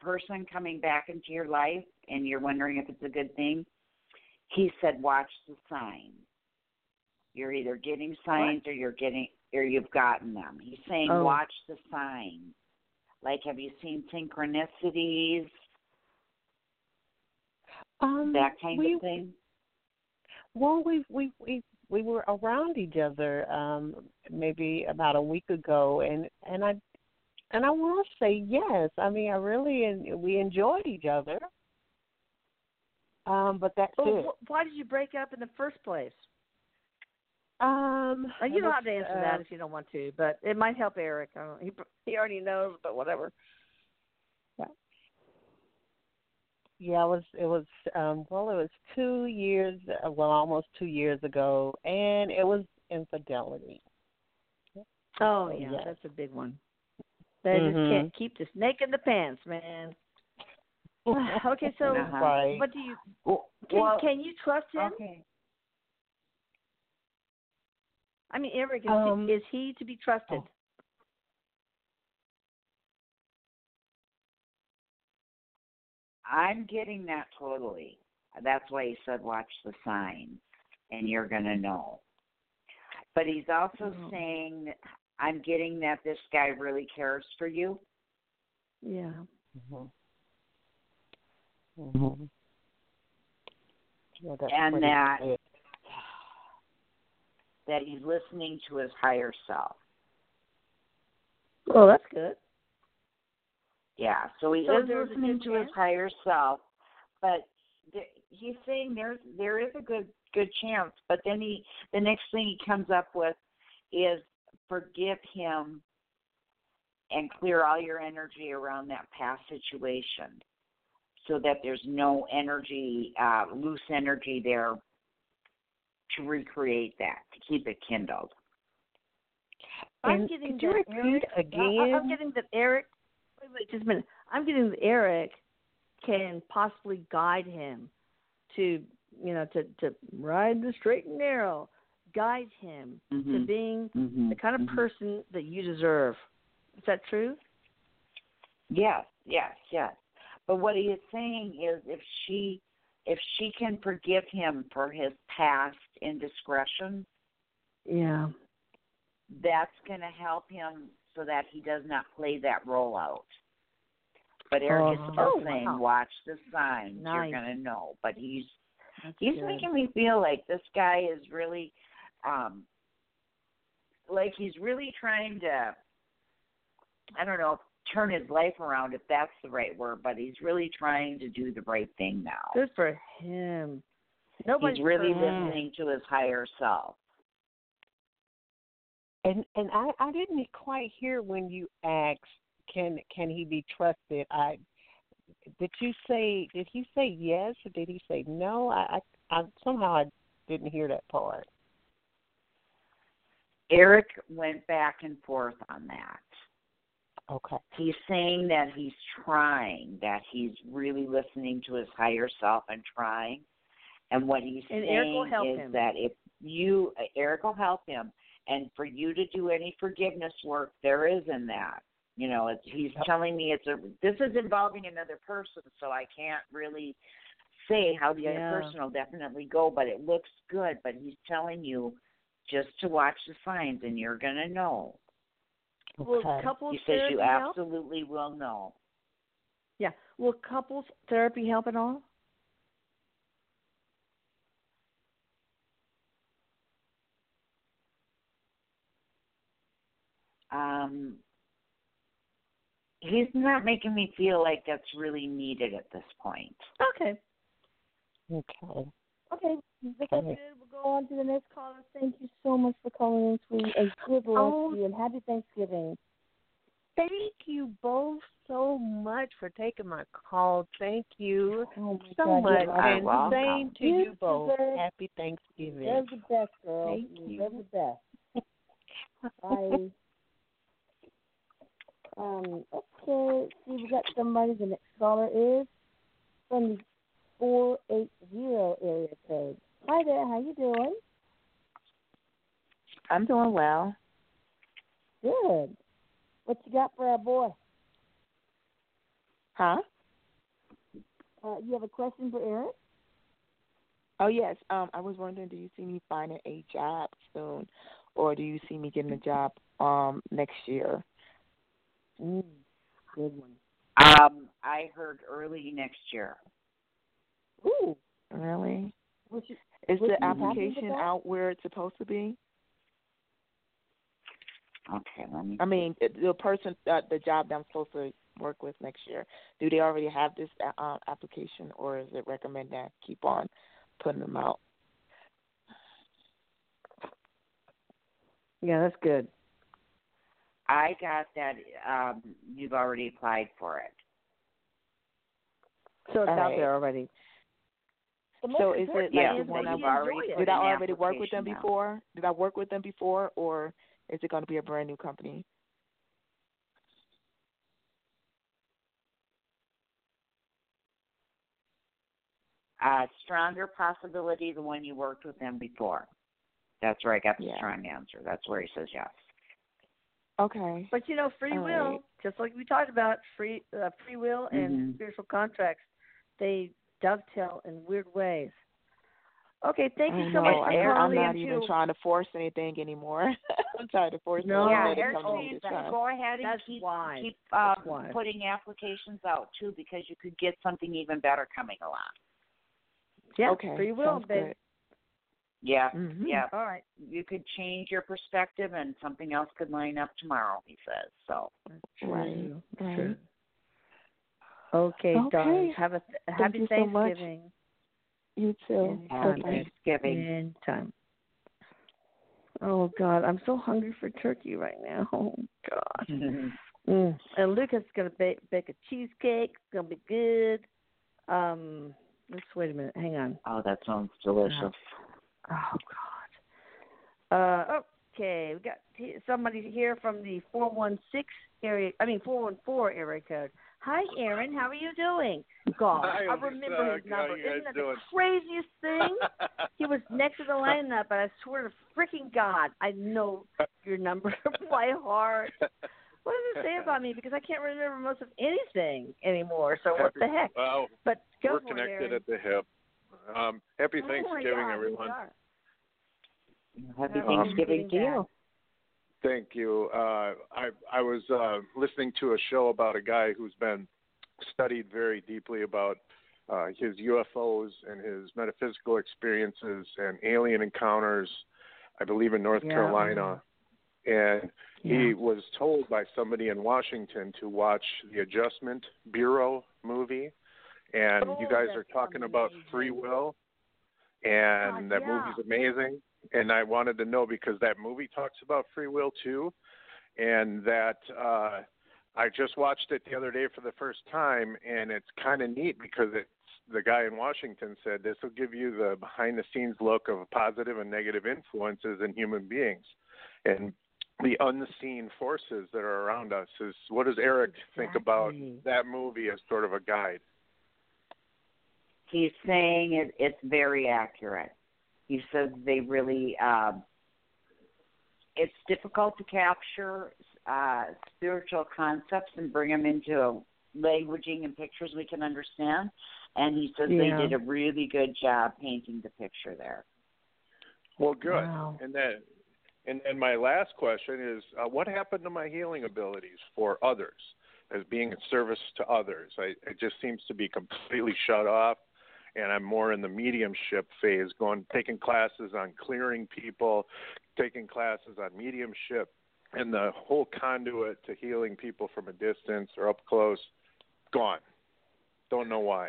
person coming back into your life, and you're wondering if it's a good thing, he said watch the signs. You're either getting signs or you're getting or you've gotten them. He's saying Oh. watch the signs. Like, have you seen synchronicities, um that kind we, of thing? Well, we we we we were around each other um maybe about a week ago, and and I and I will say yes. I mean, I really en- we enjoyed each other. Um, but that's Oh, it. wh- why did you break up in the first place? Um, you don't have to answer uh, that if you don't want to, but it might help Erik. I don't, he he already knows, but whatever. Yeah, it was it was um well, it was two years, uh, well, almost two years ago, and it was infidelity. Oh So, yeah, yes. that's a big one. They just Mhm. can't keep the snake in the pants, man. okay, so Uh-huh. right. what do you can well, can you trust him? okay. I mean, Erik, is, Um, he, is he to be trusted? oh. I'm getting that totally. That's why he said watch the signs. and you're going to know. But he's also Mhm. saying, I'm getting that this guy really cares for you. Yeah. Mhm. Mhm. Yeah, And that- said. That he's listening to his higher self. Well, that's good. Yeah, so he So is listening to his higher self, but th- he's saying there's there is a good good chance. But then he the next thing he comes up with is forgive him and clear all your energy around that past situation, so that there's no energy uh, loose energy there to recreate that to keep it kindled. I'm And getting could you that repeat Erik, I, I'm getting that Erik. Wait, wait, just a minute. I'm getting that Erik can possibly guide him to, you know, to to ride the straight and narrow, guide him to Mhm. being Mhm. the kind of Mhm. person that you deserve. Is that true? Yes, yes, yes. But what he is saying is if she if she can forgive him for his past indiscretion, Yeah. that's going to help him so that he does not play that role out. But Erik is Oh. still Oh, saying, wow. watch the signs. Nice. You're going to know. But he's That's he's good. making me feel like this guy is really, um, like he's really trying to. I don't know, turn his life around if that's the right word, but he's really trying to do the right thing now. Good for him. Nobody's he's really listening to his higher self. And and I I didn't quite hear when you asked can can he be trusted? I did you say did he say yes or did he say no? I I, I somehow I didn't hear that part. Erik went back and forth on that. Okay. He's saying that he's trying, that he's really listening to his higher self and trying. And what he's And saying Erik will help is him. that if you, Erik will help him, and for you to do any forgiveness work, there is in that. You know, it's, he's telling me it's a. This is involving another person, so I can't really say how the Yeah. other person will definitely go, but it looks good. But he's telling you just to watch the signs, and you're gonna know. Will Okay. couples He says therapy you help? absolutely will know. Yeah. Will couples therapy help at all? Um, he's not making me feel like that's really needed at this point. Okay. Okay. Okay. That's Okay. good. We'll go on to the next caller. Thank you so much for calling in, sweetie. And good luck Oh. to you and happy Thanksgiving. Thank you both so much for taking my call. Thank you Oh so God, much. you're You're And welcome. same to You you both. deserve- Happy Thanksgiving. You're the best, girl. Thank you you. deserve the best. Bye. Um, okay, see, we got somebody. The next caller is from the 480 area code. Hi there, how you doing? I'm doing well. Good. What you got for our boy? Huh? Uh, you have a question for Erik? Oh yes. Um, I was wondering, do you see me finding a job soon, or do you see me getting a job um next year? Mm, good one. Um, I heard early next year. Ooh. Really? What's Is Would the you happy with application out where it's supposed to be? Okay, let me. I mean, the person, uh, the job that I'm supposed to work with next year, do they already have this uh, application, or is it recommended that I keep on putting them out? yeah, that's good. I got that. Um, you've already applied for it. So it's All out right. there already. The So is it important Yeah, like is one that I've already enjoy it. put Did I already work with them application out. before? Did I work with them before, or is it going to be a brand new company? Uh, stronger possibility the one you worked with them before. That's where I got the Yeah. strong answer. That's where he says yes. Okay. But you know, free All will, right. just like we talked about, free uh, free will and Mhm. spiritual contracts, they dovetail in weird ways. Okay, thank you so know. much for I, I'm not even too. trying to force anything anymore. I'm trying to force No, no, yeah, let it Erik come to me saying this time. go ahead and That's keep why. keep um, putting applications out too, because you could get something even better coming along. Yeah, okay, free will, sounds babe. good. Yeah, Mm-hmm. yeah. All right. You could change your perspective, and something else could line up tomorrow. He says so. Right, right. True. Okay, Okay. darling. Have a Thank happy you so. Thanksgiving. You too. Happy Bye-bye. Thanksgiving. Anytime. Oh God, I'm so hungry for turkey right now. Oh God. Mm. And Lucas is gonna bake bake a cheesecake. It's gonna be good. Um, let's wait a minute. Hang on. oh, that sounds delicious. Oh God. Uh, okay, we got somebody here from the four one six area. I mean four one four area code. Hi, Aaron. How are you doing? God, Hi, I remember his Uh, number. Isn't that doing? the craziest thing? he was next to the lineup, but I swear to freaking God, I know your number by heart. What does it say about me? Because I can't remember most of anything anymore. So what the heck? Well, But go we're for connected it, at the hip. Um, happy Oh Thanksgiving, God, everyone. are. Happy Happy Thanksgiving to you. Thank you. Uh, I I was uh, listening to a show about a guy who's been studied very deeply about uh, his UFOs and his metaphysical experiences and alien encounters. I believe in North Yeah. Carolina, and Yeah. he was told by somebody in Washington to watch the Adjustment Bureau movie, and Oh, you guys are talking about free will, and God, that yeah. movie's amazing. And I wanted to know because that movie talks about free will too, and that uh, I just watched it the other day for the first time, and it's kind of neat because it's the guy in Washington said this will give you the behind the scenes look of positive and negative influences in human beings, and the unseen forces that are around us. Is what does Erik think about that movie as sort of a guide? He's saying it, it's very accurate. He says they really. Um, it's difficult to capture uh, spiritual concepts and bring them into languaging and pictures we can understand. And he says Yeah. they did a really good job painting the picture there. Well, good. Wow. And then, and and my last question is, uh, what happened to my healing abilities for others, as being of service to others? I, it just seems to be completely shut off, and I'm more in the mediumship phase, going taking classes on clearing people, taking classes on mediumship, and the whole conduit to healing people from a distance or up close, gone. Don't know why.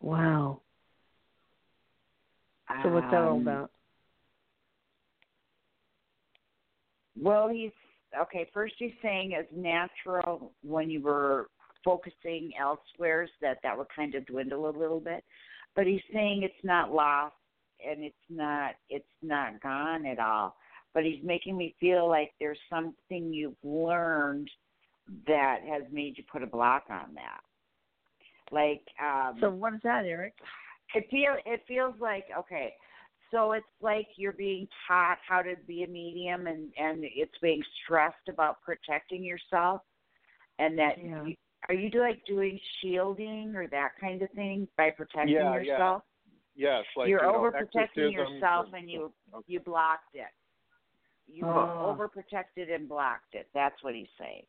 Wow. So what's that all Um, about? Well, he's okay. First, he's saying it's natural when you were focusing elsewhere that that would kind of dwindle a little bit, but he's saying it's not lost and it's not it's not gone at all. But he's making me feel like there's something you've learned that has made you put a block on that. Like um So what is that, Erik? it feel it feels like okay so it's like you're being taught how to be a medium and and it's being stressed about protecting yourself and that Yeah. you, are you do like doing shielding or that kind of thing by protecting Yeah, yeah. yourself Yes, like you're you know, overprotecting exorcisms yourself and- and you Okay. you blocked it you Oh. overprotected and blocked it that's what he's saying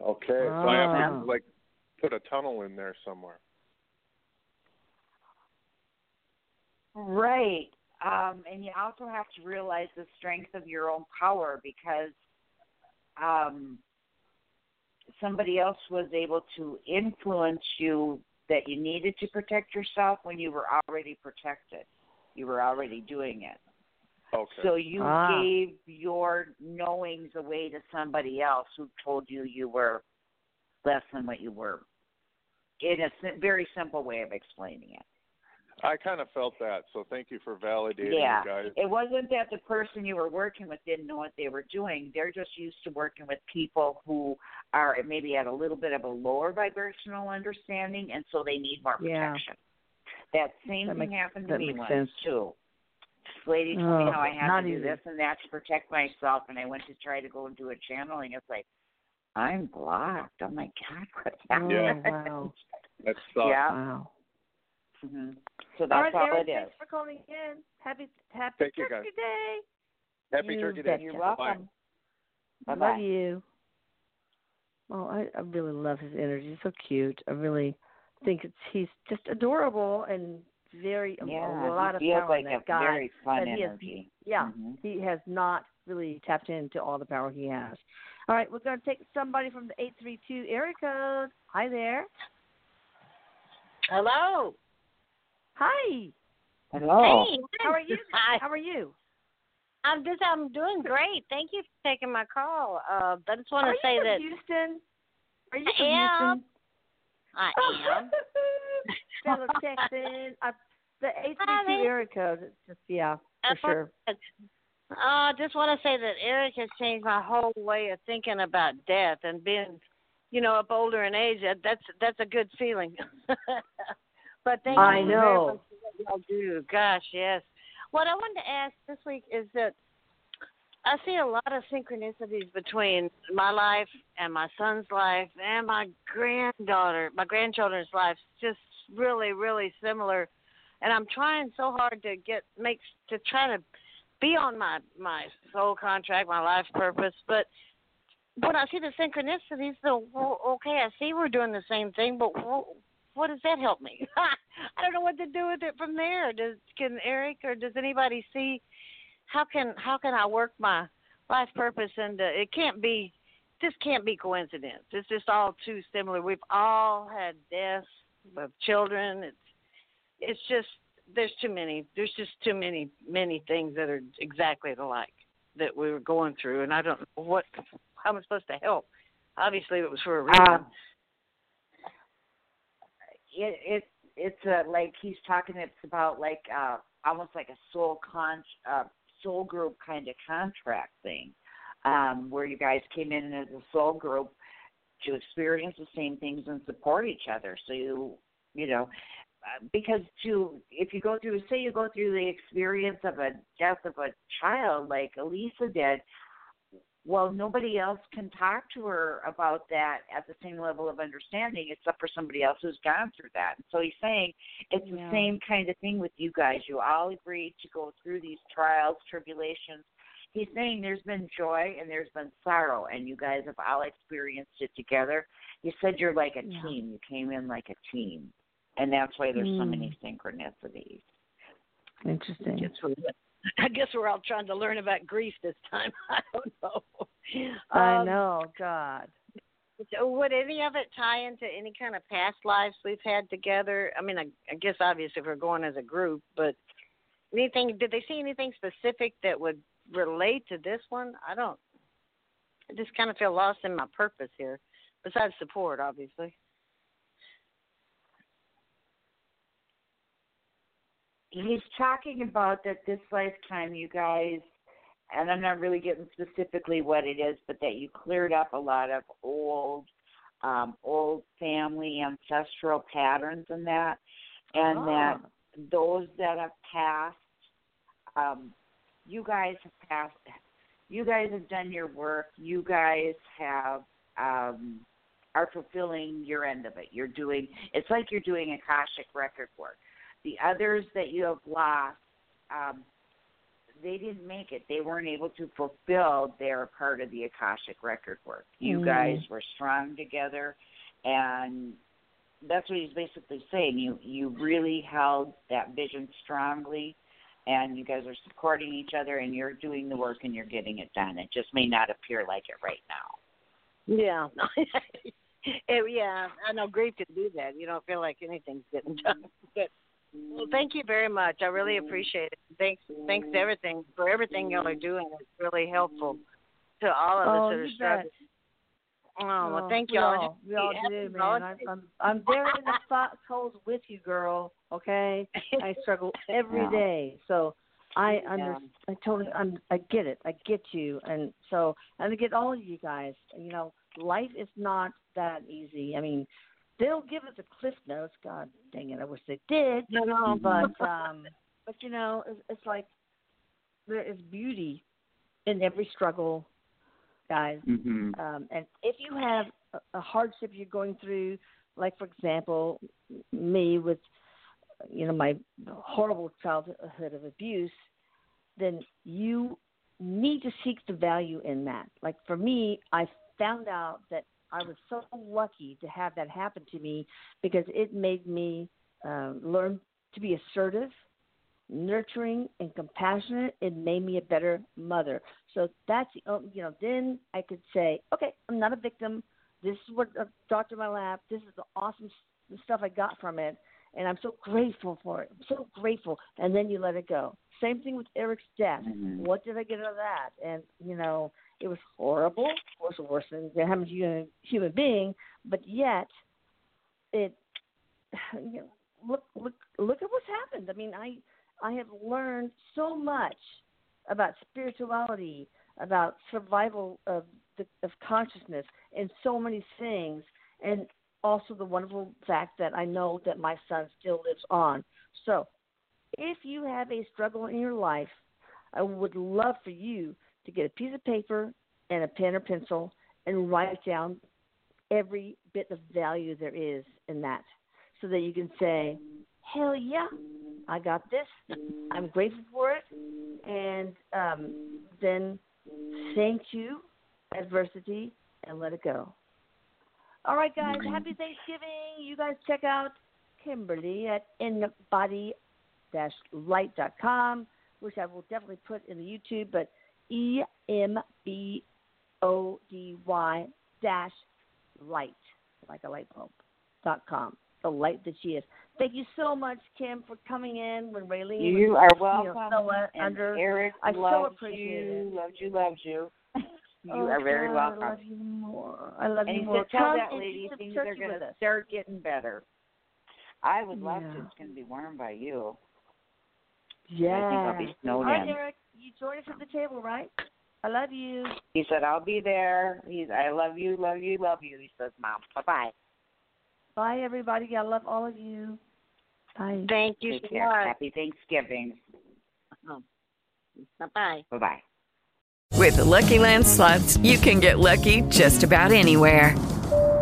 Okay, so I have to like put a tunnel in there somewhere. Right. Um, and you also have to realize the strength of your own power because um, somebody else was able to influence you that you needed to protect yourself when you were already protected. You were already doing it. Okay. So you Ah. gave your knowings away to somebody else who told you you were less than what you were. In a very simple way of explaining it. I kind of felt that, so thank you for validating Yeah. guys. It wasn't that the person you were working with didn't know what they were doing. They're just used to working with people who are maybe at a little bit of a lower vibrational understanding, and so they need more protection. Yeah. protection. That same That thing makes- happened to that me makes once sense. too. This lady told me Oh, how I had to do easy. this and that to protect myself, and I went to try to go and do a channeling. It's like I'm blocked. Oh my god, what oh, happened? Yeah. Oh, wow. That sucks. Yeah. Wow. Hmm So that's right, all, Eric, it is. thanks for calling in. Happy Happy Thank you, Turkey guys. Day. Happy You Turkey betcha. Day. You're Bye-bye. welcome. Love you. Oh, I, I really love his energy. He's so cute. I really think it's he's just adorable and very Yeah, a lot he of feels power like in that a guy. very fun that he has- energy. Yeah, Mhm. he has not really tapped into all the power he has. All right, we're going to take somebody from the 832 area code. Hi there. Hello. Hi. Hello. Hey. How are you? Hi. How are you? I'm just I'm doing great. Thank you for taking my call. Uh, I just want to say from that Houston? Are you I from am. Houston? I am. Fellow Texan. Uh, the 832 Hi. area code. It's just, yeah, for sure. Uh, I just want to say that Erik has changed my whole way of thinking about death and being, you know, up older in age. That's that's a good feeling. but thank I you very know. much for what y'all do. Gosh, yes. What I wanted to ask this week is that I see a lot of synchronicities between my life and my son's life and my granddaughter, my grandchildren's lives. Just really, really similar. And I'm trying so hard to get make to try to be on my my soul contract, my life purpose. But when I see the synchronicities, the well, okay, I see we're doing the same thing, but what does that help me? I don't know what to do with it from there. Does can Erik or does anybody see how can how can I work my life purpose uh, it can't be this can't be coincidence. It's just all too similar. We've all had deaths of children. It's it's just there's too many there's just too many many things that are exactly alike that we were going through and I don't know what how am I supposed to help. Obviously it was for a reason. Um, it it it's a like he's talking. It's about like uh almost like a soul con uh, soul group kind of contract thing, um, where you guys came in as a soul group to experience the same things and support each other. So you you know. uh, Because to if you go through say you go through the experience of a death of a child like Elisa did, well, nobody else can talk to her about that at the same level of understanding except for somebody else who's gone through that. And So he's saying it's Yeah. the same kind of thing with you guys. You all agreed to go through these trials, tribulations. He's saying there's been joy and there's been sorrow, and you guys have all experienced it together. You said you're like a Yeah. team. You came in like a team, and that's why there's so Mm. many synchronicities. Interesting. guess we're I guess we're all trying to learn about grief this time. I don't know. I Um, know, God. So would any of it tie into any kind of past lives we've had together? I mean, I, I guess obviously if we're going as a group, but anything? Did they see anything specific that would relate to this one? I don't. I just kind of feel lost in my purpose here. Besides support, obviously. He's talking about that this lifetime you guys and I'm not really getting specifically what it is, but that you cleared up a lot of old um old family ancestral patterns and that and that Ah. those that have passed um you guys have passed you guys have done your work you guys have um are fulfilling your end of it you're doing it's like you're doing akashic record work the others that you have lost um they didn't make it they weren't able to fulfill their part of the akashic record work you Mm. guys were strong together and that's what he's basically saying. You you really held that vision strongly, and you guys are supporting each other, and you're doing the work and you're getting it done. It just may not appear like it right now. Yeah. it, yeah, I know grief can do that. You don't feel like anything's getting done. But well, thank you very much. I really appreciate it. Thanks, thanks to everything for everything y'all are doing. It's really helpful to all of us Oh, that are you struggling. bet. Oh, well, Oh, thank y'all. all, we all do, man. I'm, holidays. I'm I'm there in the foxholes with you, girl. Okay, I struggle every Yeah. day, so I under Yeah. I totally un, I get it. I get you, and so and I get all of you guys. You know, life is not that easy. I mean, they'll give us a cliff notes. God dang it, I wish they did. No, no, But um, but you know, it's, it's like there is beauty in every struggle, guys. Mm-hmm. Um, and if you have a, a hardship you're going through, like for example, me with you know my horrible childhood of abuse, then you need to seek the value in that. Like for me, I found out that I was so lucky to have that happen to me because it made me uh, learn to be assertive, nurturing, and compassionate. It made me a better mother. So that's you know then I could say, okay, I'm not a victim. This is what a doctor in my lap. This is the awesome stuff I got from it, and I'm so grateful for it. I'm so grateful. And then you let it go. Same thing with Erik's death. Mm-hmm. What did I get out of that? And you know, it was horrible. Of course, worse than it happened to a human being, but yet, it. You know, look, look, look at what's happened. I mean, I, I have learned so much about spirituality, about survival of the, of consciousness, and so many things, and also the wonderful fact that I know that my son still lives on. So, if you have a struggle in your life, I would love for you to get a piece of paper and a pen or pencil and write down every bit of value there is in that so that you can say, hell yeah, I got this. I'm grateful for it. And um, then thank you, adversity, and let it go. All right, guys. Happy Thanksgiving. You guys check out Kimberly at embody-light.com, which I will definitely put in the YouTube, but E M B O D Y dash light, like a light bulb, dot com. The light that she is. Thank you so much, Kim, for coming in when Raylene. You was, are welcome. You know, uh, and under, Erik I so appreciate you, it. loves you, loves you. you oh, are very God, welcome. I love you more. I love and you more. tell Come that lady things are going to start getting better. I would love Yeah. to. It's going to be warm by you. Yeah. I think I'll be snowed All right, in. Erik, you join us at the table, right? I love you. He said, "I'll be there." He's, "I love you, love you, love you." He says, "Mom, bye bye." Bye, everybody. I love all of you. Bye. Thank you Take so care. much. Happy Thanksgiving. Uh-huh. Bye bye. Bye bye. With the Lucky Land slots, you can get lucky just about anywhere.